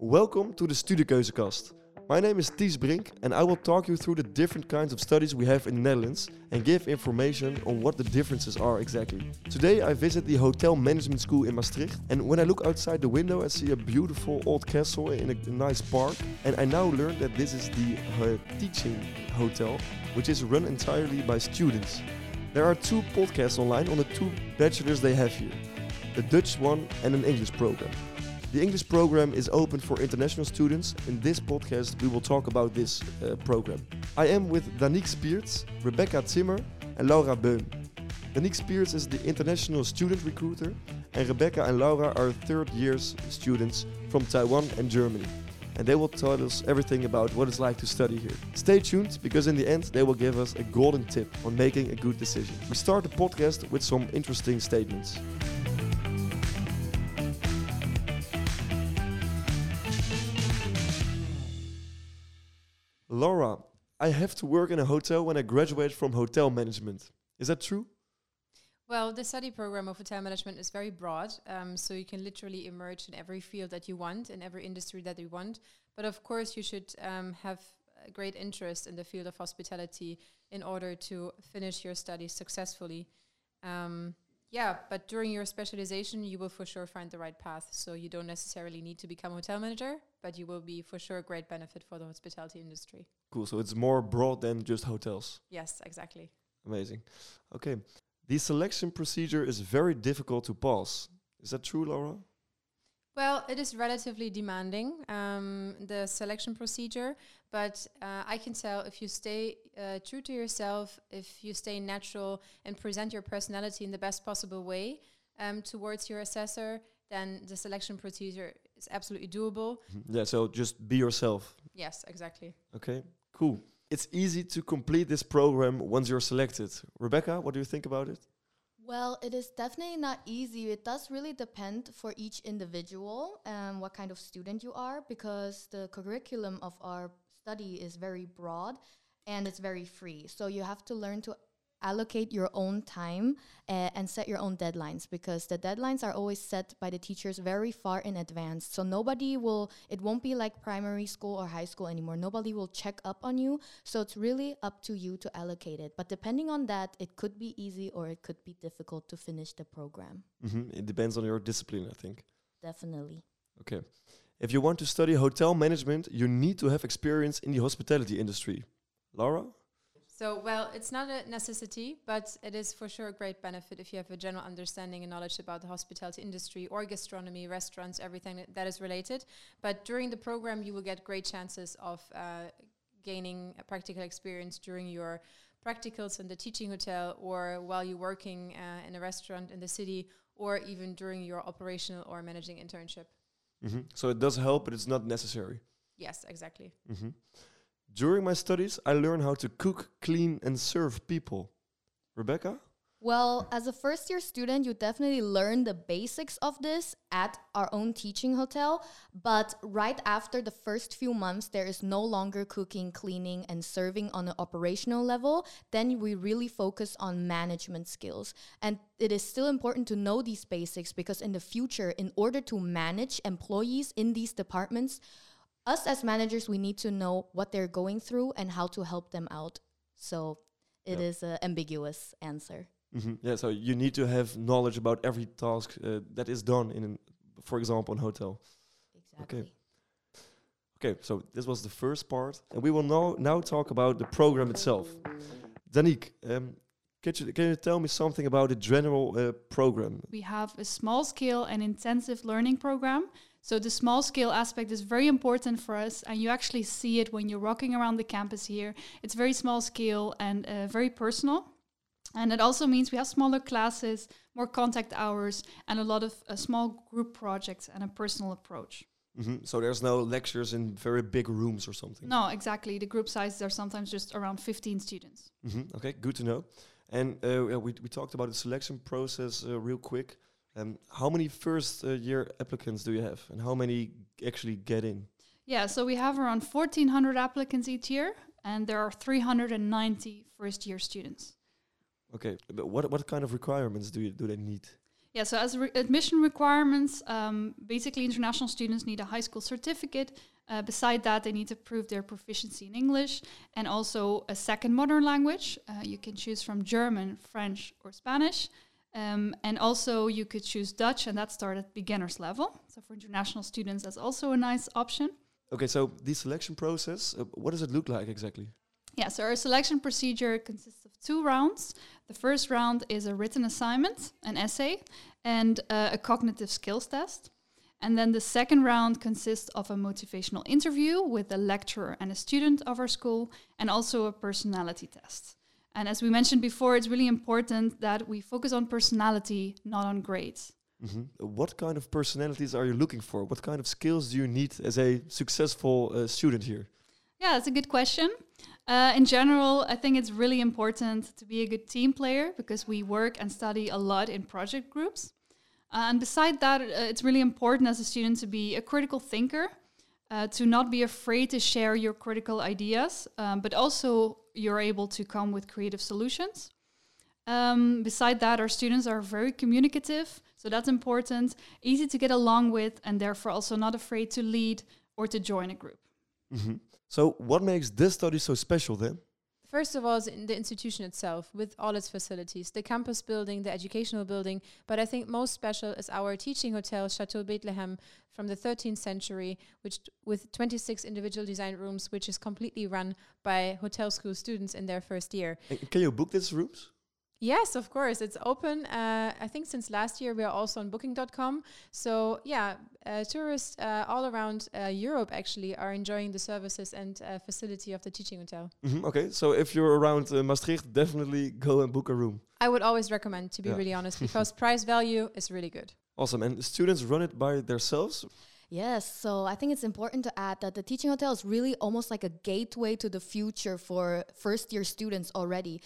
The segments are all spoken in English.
Welcome to the Studiekeuzekast. My name is Ties Brink and I will talk you through the different kinds of studies we have in the Netherlands and give information on what the differences are exactly. Today I visit the Hotel Management School in Maastricht and when I look outside the window I see a beautiful old castle in a nice park and I now learn that this is the uh, teaching hotel which is run entirely by students. There are two podcasts online on the two bachelors they have here. The Dutch one and an English program. The English program is open for international students. In this podcast, we will talk about this uh, program. I am with Danique Spears, Rebecca Zimmer, and Laura Beun. Danique Spears is the international student recruiter, and Rebecca and Laura are third years students from Taiwan and Germany. And they will tell us everything about what it's like to study here. Stay tuned because in the end, they will give us a golden tip on making a good decision. We start the podcast with some interesting statements. I have to work in a hotel when I graduate from hotel management. Is that true? Well, the study program of hotel management is very broad, um, so you can literally emerge in every field that you want, in every industry that you want. But of course, you should um, have a great interest in the field of hospitality in order to finish your studies successfully. Um, yeah, but during your specialization, you will for sure find the right path. So you don't necessarily need to become a hotel manager, but you will be for sure a great benefit for the hospitality industry. Cool. So it's more broad than just hotels. Yes, exactly. Amazing. Okay. The selection procedure is very difficult to pass. Is that true, Laura? Well, it is relatively demanding, um, the selection procedure, but uh, I can tell if you stay uh, true to yourself, if you stay natural and present your personality in the best possible way um, towards your assessor, then the selection procedure is absolutely doable. Mm-hmm. Yeah, so just be yourself. Yes, exactly. Okay, cool. It's easy to complete this program once you're selected. Rebecca, what do you think about it? Well, it is definitely not easy. It does really depend for each individual and what kind of student you are because the curriculum of our study is very broad and it's very free. So you have to learn to allocate your own time uh, and set your own deadlines because the deadlines are always set by the teachers very far in advance. So nobody will it won't be like primary school or high school anymore. Nobody will check up on you. So it's really up to you to allocate it. But depending on that it could be easy or it could be difficult to finish the program. Mm-hmm. it depends on your discipline i think. Definitely. Okay. If you want to study hotel management you need to have experience in the hospitality industry. Laura so, well, it's not a necessity, but it is for sure a great benefit if you have a general understanding and knowledge about the hospitality industry or gastronomy, restaurants, everything that is related. But during the program, you will get great chances of uh, gaining a practical experience during your practicals in the teaching hotel or while you're working uh, in a restaurant in the city or even during your operational or managing internship. Mm-hmm. So it does help, but it's not necessary. Yes, exactly. Mm-hmm. During my studies, I learned how to cook, clean, and serve people. Rebecca? Well, as a first year student, you definitely learn the basics of this at our own teaching hotel. But right after the first few months, there is no longer cooking, cleaning, and serving on an operational level. Then we really focus on management skills. And it is still important to know these basics because in the future, in order to manage employees in these departments, us as managers, we need to know what they're going through and how to help them out. So it yep. is an ambiguous answer. Mm-hmm. Yeah, so you need to have knowledge about every task uh, that is done in, an, for example, in hotel. Exactly. Okay. Okay, so this was the first part, and we will now now talk about the program itself. Danique, um, can you, can you tell me something about the general uh, program? We have a small scale and intensive learning program so the small scale aspect is very important for us, and you actually see it when you're walking around the campus here. It's very small scale and uh, very personal. And it also means we have smaller classes, more contact hours, and a lot of uh, small group projects and a personal approach. Mm-hmm. So there's no lectures in very big rooms or something. No, exactly. The group sizes are sometimes just around 15 students. Mm-hmm. Okay, good to know. And uh, we we talked about the selection process uh, real quick. Um, how many first uh, year applicants do you have, and how many actually get in? Yeah, so we have around 1,400 applicants each year, and there are 390 first year students. Okay, but what what kind of requirements do you do they need? Yeah, so as re- admission requirements, um, basically international students need a high school certificate. Uh, beside that, they need to prove their proficiency in English and also a second modern language. Uh, you can choose from German, French, or Spanish. Um, and also, you could choose Dutch, and that starts at beginner's level. So, for international students, that's also a nice option. Okay, so the selection process, uh, what does it look like exactly? Yeah, so our selection procedure consists of two rounds. The first round is a written assignment, an essay, and uh, a cognitive skills test. And then the second round consists of a motivational interview with a lecturer and a student of our school, and also a personality test. And as we mentioned before, it's really important that we focus on personality, not on grades. Mm-hmm. What kind of personalities are you looking for? What kind of skills do you need as a successful uh, student here? Yeah, that's a good question. Uh, in general, I think it's really important to be a good team player because we work and study a lot in project groups. Uh, and beside that, uh, it's really important as a student to be a critical thinker, uh, to not be afraid to share your critical ideas, um, but also you're able to come with creative solutions. Um, beside that, our students are very communicative, so that's important, easy to get along with, and therefore also not afraid to lead or to join a group. Mm-hmm. So, what makes this study so special then? First of all, in the institution itself with all its facilities, the campus building, the educational building. But I think most special is our teaching hotel, Chateau Bethlehem, from the 13th century, which with 26 individual design rooms, which is completely run by hotel school students in their first year. And can you book these rooms? Yes, of course. It's open. Uh, I think since last year we are also on booking.com. So, yeah, uh, tourists uh, all around uh, Europe actually are enjoying the services and uh, facility of the teaching hotel. Mm-hmm. Okay, so if you're around uh, Maastricht, definitely go and book a room. I would always recommend, to be Yeah. really honest, because price value is really good. Awesome. And students run it by themselves? Yes, so I think it's important to add that the teaching hotel is really almost like a gateway to the future for first year students already.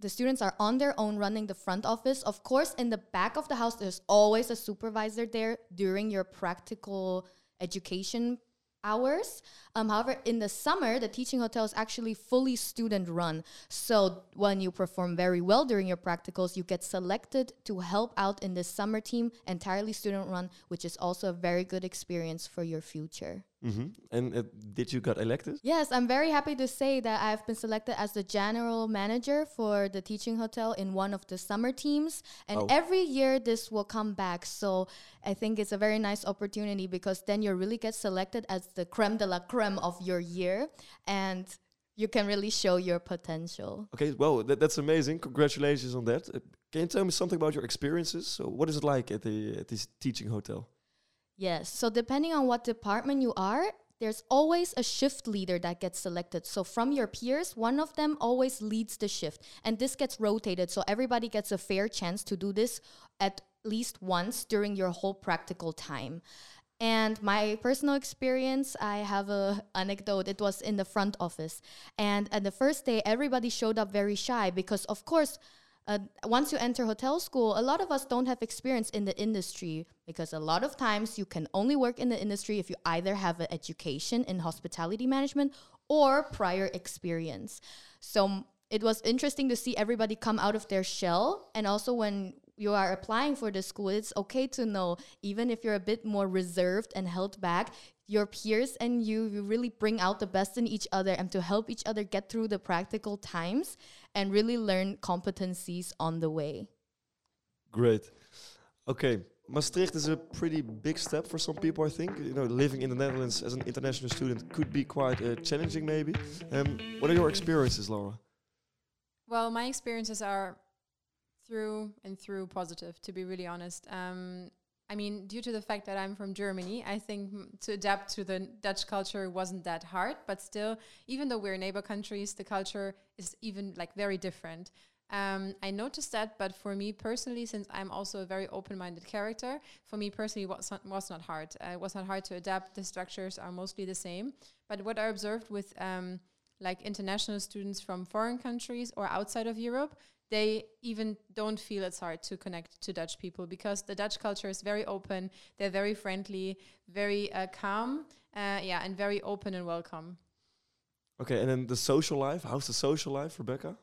the students are on their own running the front office. Of course, in the back of the house, there's always a supervisor there during your practical education hours. Um, however, in the summer, the teaching hotel is actually fully student run. So when you perform very well during your practicals, you get selected to help out in the summer team, entirely student run, which is also a very good experience for your future. Mm-hmm. And uh, did you got elected? Yes, I'm very happy to say that I've been selected as the general manager for the teaching hotel in one of the summer teams. And Oh. every year this will come back. So I think it's a very nice opportunity because then you really get selected as the creme de la creme of your year and you can really show your potential. Okay, well, that, that's amazing. Congratulations on that. Uh, can you tell me something about your experiences? So, what is it like at the at this teaching hotel? Yes. So depending on what department you are, there's always a shift leader that gets selected. So from your peers, one of them always leads the shift. And this gets rotated. So everybody gets a fair chance to do this at least once during your whole practical time. And my personal experience, I have a anecdote. It was in the front office. And at the first day, everybody showed up very shy because of course uh, once you enter hotel school, a lot of us don't have experience in the industry because a lot of times you can only work in the industry if you either have an education in hospitality management or prior experience. So it was interesting to see everybody come out of their shell. And also, when you are applying for the school, it's okay to know, even if you're a bit more reserved and held back, your peers and you, you really bring out the best in each other and to help each other get through the practical times and really learn competencies on the way. Great. Okay, Maastricht is a pretty big step for some people, I think. You know, living in the Netherlands as an international student could be quite uh, challenging, maybe. Um, what are your experiences, Laura? Well, my experiences are through and through positive, to be really honest. Um, I mean, due to the fact that I'm from Germany, I think to adapt to the Dutch culture wasn't that hard. But still, even though we're neighbor countries, the culture is even like very different. Um, I noticed that, but for me personally, since I'm also a very open-minded character, for me personally, was not, was not hard. Uh, it was not hard to adapt. The structures are mostly the same. But what I observed with um, like international students from foreign countries or outside of Europe, they even don't feel it's hard to connect to Dutch people because the Dutch culture is very open. They're very friendly, very uh, calm, uh, yeah, and very open and welcome. Okay, and then the social life. How's the social life, Rebecca?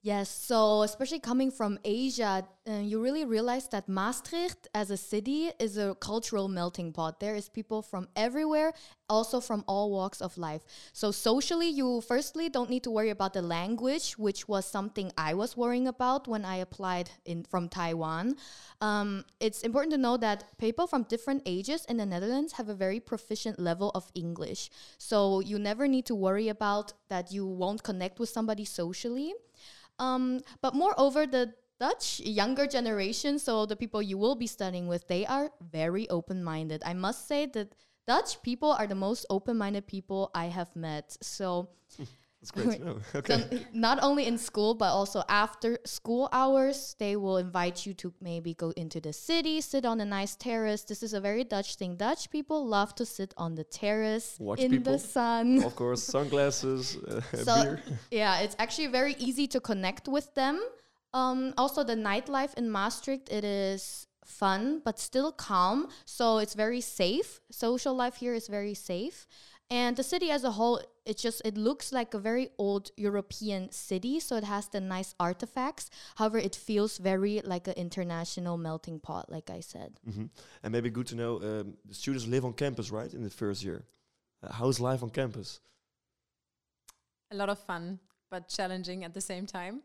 Yes, so especially coming from Asia, uh, you really realize that Maastricht as a city is a cultural melting pot. There is people from everywhere, also from all walks of life. So socially, you firstly don't need to worry about the language, which was something I was worrying about when I applied in from Taiwan. Um, it's important to know that people from different ages in the Netherlands have a very proficient level of English. So you never need to worry about that you won't connect with somebody socially. Um, but moreover, the Dutch younger generation, so the people you will be studying with, they are very open minded. I must say that Dutch people are the most open minded people I have met. So That's great to know. Okay. so not only in school but also after school hours they will invite you to maybe go into the city sit on a nice terrace this is a very dutch thing dutch people love to sit on the terrace Watch in people. the sun of course, sunglasses, uh, so beer. yeah it's actually very easy to connect with them um, also the nightlife in maastricht it is fun but still calm so it's very safe social life here is very safe and the city as a whole it just it looks like a very old european city so it has the nice artifacts however it feels very like an international melting pot like i said Mm-hmm. And maybe good to know um, the students live on campus, right? In the first year. Uh, how's life on campus? A lot of fun, but challenging at the same time.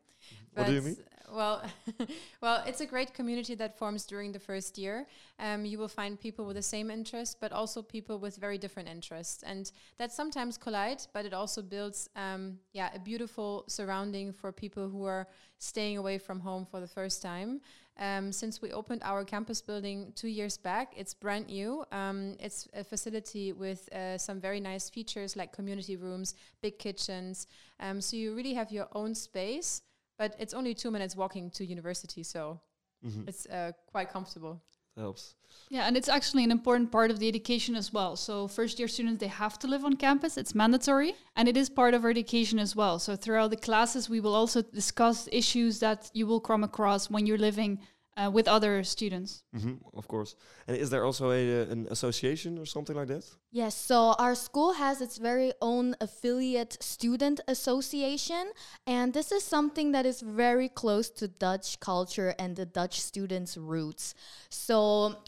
What do you mean? Well, well, it's a great community that forms during the first year. Um, you will find people with the same interests, but also people with very different interests, and that sometimes collide. But it also builds, um, yeah, a beautiful surrounding for people who are staying away from home for the first time. Um, since we opened our campus building two years back, it's brand new. Um, it's a facility with uh, some very nice features like community rooms, big kitchens. Um, so you really have your own space, but it's only two minutes walking to university, so Mhm. it's uh, quite comfortable. Helps. Yeah, and it's actually an important part of the education as well. So first year students they have to live on campus. It's mandatory and it is part of our education as well. So throughout the classes we will also discuss issues that you will come across when you're living uh, with other students. Mm -hmm, Of course. And is there also a uh, an association or something like that? Yes, so our school has its very own affiliate student association, and this is something that is very close to Dutch culture and the Dutch students' roots. So,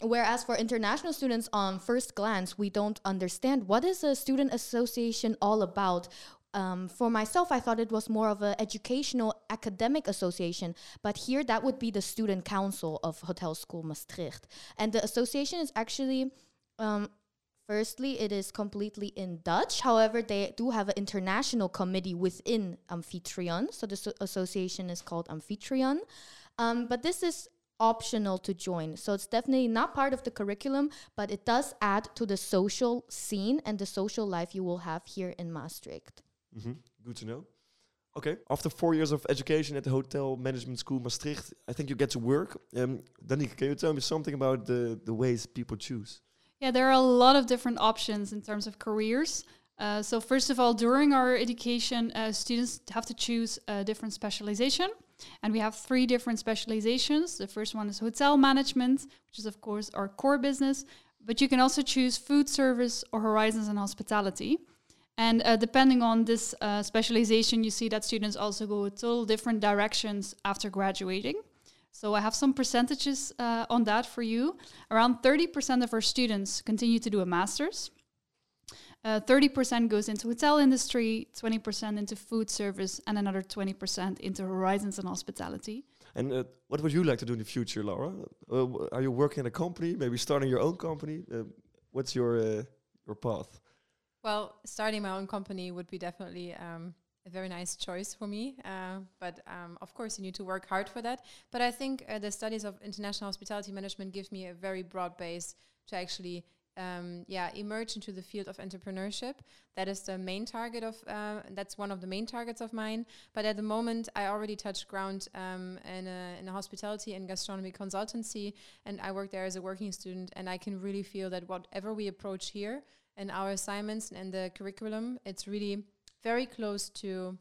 whereas for international students, on first glance, we don't understand what is a student association all about. Um, for myself, I thought it was more of an educational academic association, but here that would be the student council of Hotel School Maastricht. And the association is actually um, Firstly, it is completely in Dutch. However, they do have an international committee within Amphitryon. So the so- association is called Amphitryon. Um, but this is optional to join. So it's definitely not part of the curriculum, but it does add to the social scene and the social life you will have here in Maastricht. Hmm Good to know. Okay. After four years of education at the Hotel Management School Maastricht, I think you get to work. Um, Danique, can you tell me something about the, the ways people choose? Yeah, there are a lot of different options in terms of careers. Uh, so first of all, during our education, uh, students have to choose a different specialization. And we have three different specializations. The first one is hotel management, which is of course our core business. But you can also choose food service or horizons and hospitality. And uh, depending on this uh, specialization, you see that students also go total different directions after graduating. So I have some percentages uh, on that for you. Around 30% of our students continue to do a master's. Uh, 30% goes into hotel industry, 20% into food service, and another 20% into horizons and hospitality. And uh, what would you like to do in the future, Laura? Uh, are you working in a company, maybe starting your own company? Uh, what's your uh, your path? Well, starting my own company would be definitely um, a very nice choice for me. Uh, but um, of course, you need to work hard for that. But I think uh, the studies of international hospitality management gives me a very broad base to actually. Um, yeah, emerge into the field of entrepreneurship. That is the main target of. Uh, that's one of the main targets of mine. But at the moment, I already touched ground um, in, a, in a hospitality and gastronomy consultancy, and I work there as a working student. And I can really feel that whatever we approach here, and our assignments and the curriculum, it's really very close to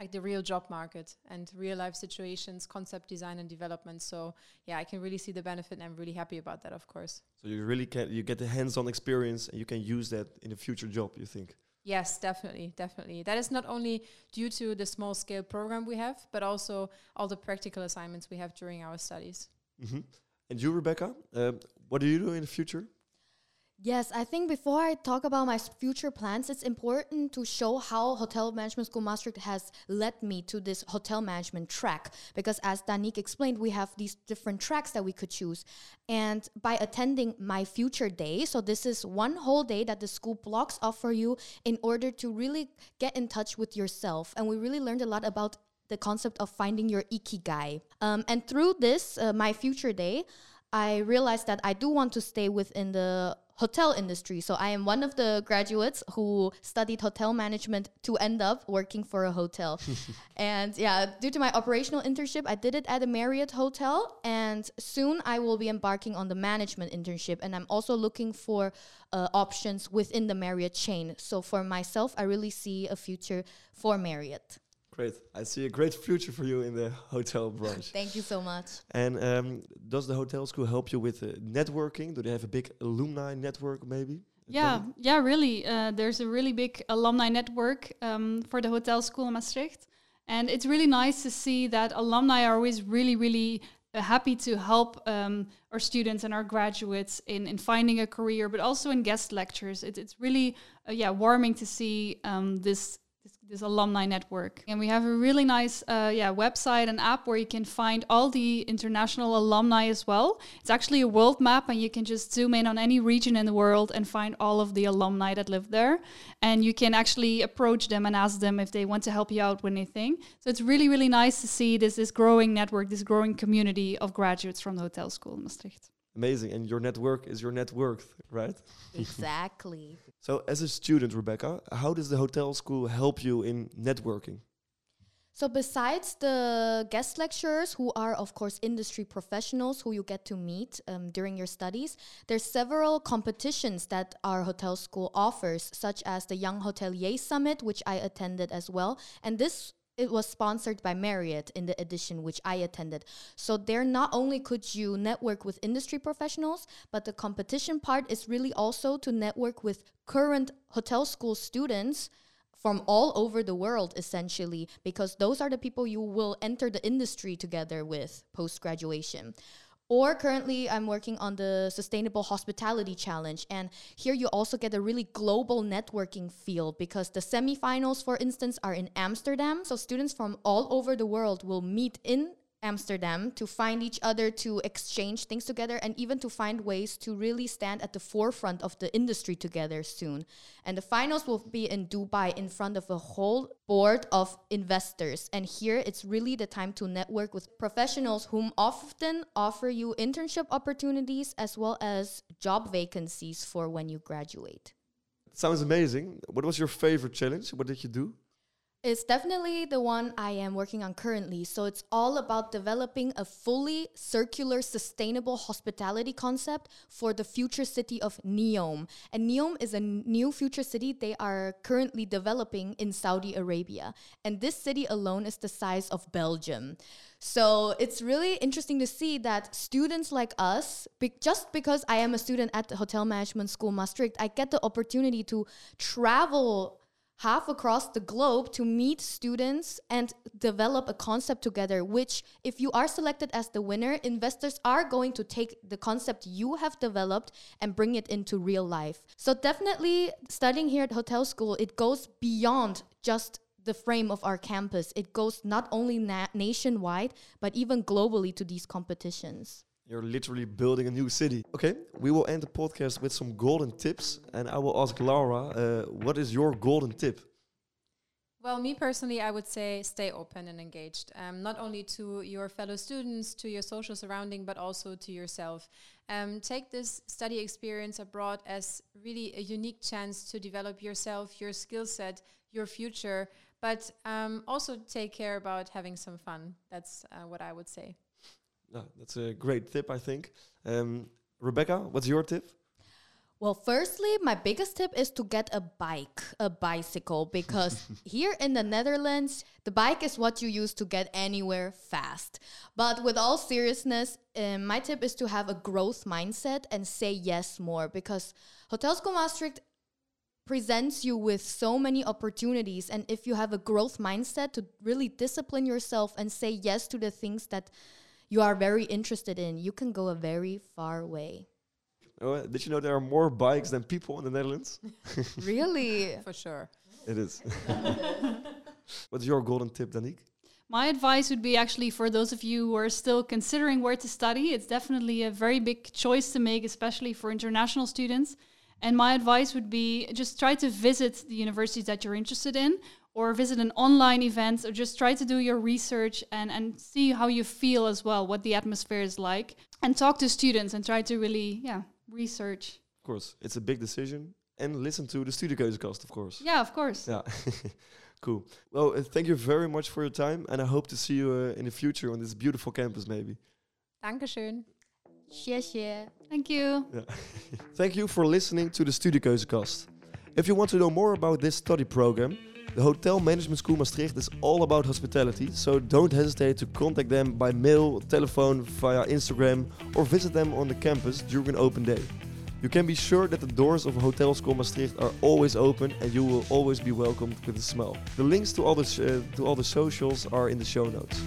like the real job market and real life situations, concept design and development. So yeah, I can really see the benefit and I'm really happy about that, of course. So you really can you get the hands-on experience and you can use that in a future job. You think? Yes, definitely, definitely. That is not only due to the small scale program we have, but also all the practical assignments we have during our studies. Mm-hmm. And you, Rebecca, uh, what do you do in the future? Yes, I think before I talk about my future plans, it's important to show how Hotel Management School Maastricht has led me to this hotel management track. Because as Danique explained, we have these different tracks that we could choose. And by attending my future day, so this is one whole day that the school blocks off for you in order to really get in touch with yourself. And we really learned a lot about the concept of finding your ikigai. Um, and through this, uh, my future day, I realized that I do want to stay within the hotel industry. So I am one of the graduates who studied hotel management to end up working for a hotel. and yeah, due to my operational internship, I did it at a Marriott hotel. And soon I will be embarking on the management internship. And I'm also looking for uh, options within the Marriott chain. So for myself, I really see a future for Marriott. Great. I see a great future for you in the hotel branch. Thank you so much. and um, does the hotel school help you with uh, networking? Do they have a big alumni network, maybe? Yeah, yeah, really. Uh, there's a really big alumni network um, for the hotel school in Maastricht. And it's really nice to see that alumni are always really, really uh, happy to help um, our students and our graduates in, in finding a career, but also in guest lectures. It, it's really, uh, yeah, warming to see um, this this, this alumni network. And we have a really nice uh, yeah website and app where you can find all the international alumni as well. It's actually a world map, and you can just zoom in on any region in the world and find all of the alumni that live there. And you can actually approach them and ask them if they want to help you out with anything. So it's really really nice to see this this growing network, this growing community of graduates from the hotel school in Maastricht. Amazing. And your network is your net worth, right? Exactly. So, as a student, Rebecca, how does the hotel school help you in networking? So, besides the guest lecturers, who are, of course, industry professionals who you get to meet um, during your studies, there's several competitions that our hotel school offers, such as the Young Hotelier Summit, which I attended as well. And this it was sponsored by Marriott in the edition which I attended. So there not only could you network with industry professionals, but the competition part is really also to network with current hotel school students from all over the world essentially because those are the people you will enter the industry together with post graduation. Or currently, I'm working on the Sustainable Hospitality Challenge. And here you also get a really global networking feel because the semifinals, for instance, are in Amsterdam. So students from all over the world will meet in Amsterdam to find each other, to exchange things together, and even to find ways to really stand at the forefront of the industry together soon. And the finals will be in Dubai in front of a whole board of investors. And here it's really the time to network with professionals whom often offer you internship opportunities as well as job vacancies for when you graduate. Sounds amazing. What was your favorite challenge? What did you do? It's definitely the one I am working on currently. So it's all about developing a fully circular, sustainable hospitality concept for the future city of Neom. And Neom is a new future city they are currently developing in Saudi Arabia. And this city alone is the size of Belgium. So it's really interesting to see that students like us, be- just because I am a student at the Hotel Management School Maastricht, I get the opportunity to travel half across the globe to meet students and develop a concept together which if you are selected as the winner investors are going to take the concept you have developed and bring it into real life. So definitely studying here at hotel school it goes beyond just the frame of our campus. It goes not only na- nationwide but even globally to these competitions You're literally building a new city. Okay, we will end the podcast with some golden tips, and I will ask Laura, uh, what is your golden tip? Well, me personally, I would say stay open and engaged, um, not only to your fellow students, to your social surrounding, but also to yourself. Um, take this study experience abroad as really a unique chance to develop yourself, your skill set, your future, but um, also take care about having some fun. That's uh, what I would say. No, that's a great tip, I think. Um, Rebecca, what's your tip? Well, firstly, my biggest tip is to get a bike, a bicycle, because here in the Netherlands, the bike is what you use to get anywhere fast. But with all seriousness, um, my tip is to have a growth mindset and say yes more, because Hotel School Maastricht presents you with so many opportunities. And if you have a growth mindset to really discipline yourself and say yes to the things that you are very interested in, you can go a very far way. Oh, did you know there are more bikes than people in the Netherlands? really? For sure. It is. What's your golden tip, Danique? My advice would be actually for those of you who are still considering where to study, it's definitely a very big choice to make, especially for international students. And my advice would be just try to visit the universities that you're interested in or visit an online event or just try to do your research and, and see how you feel as well, what the atmosphere is like. And talk to students and try to really, yeah, research. Of course, it's a big decision. And listen to the Studiekeuzekast, of course. Yeah, of course. Yeah. cool. Well, uh, thank you very much for your time. And I hope to see you uh, in the future on this beautiful campus, maybe. Dankeschön. 谢谢. Thank you. Yeah. Thank you for listening to the Studiekeuzekast. If you want to know more about this study program, the Hotel Management School Maastricht is all about hospitality, so don't hesitate to contact them by mail, telephone, via Instagram, or visit them on the campus during an open day. You can be sure that the doors of Hotel School Maastricht are always open and you will always be welcomed with a smile. The links to all the, uh, to all the socials are in the show notes.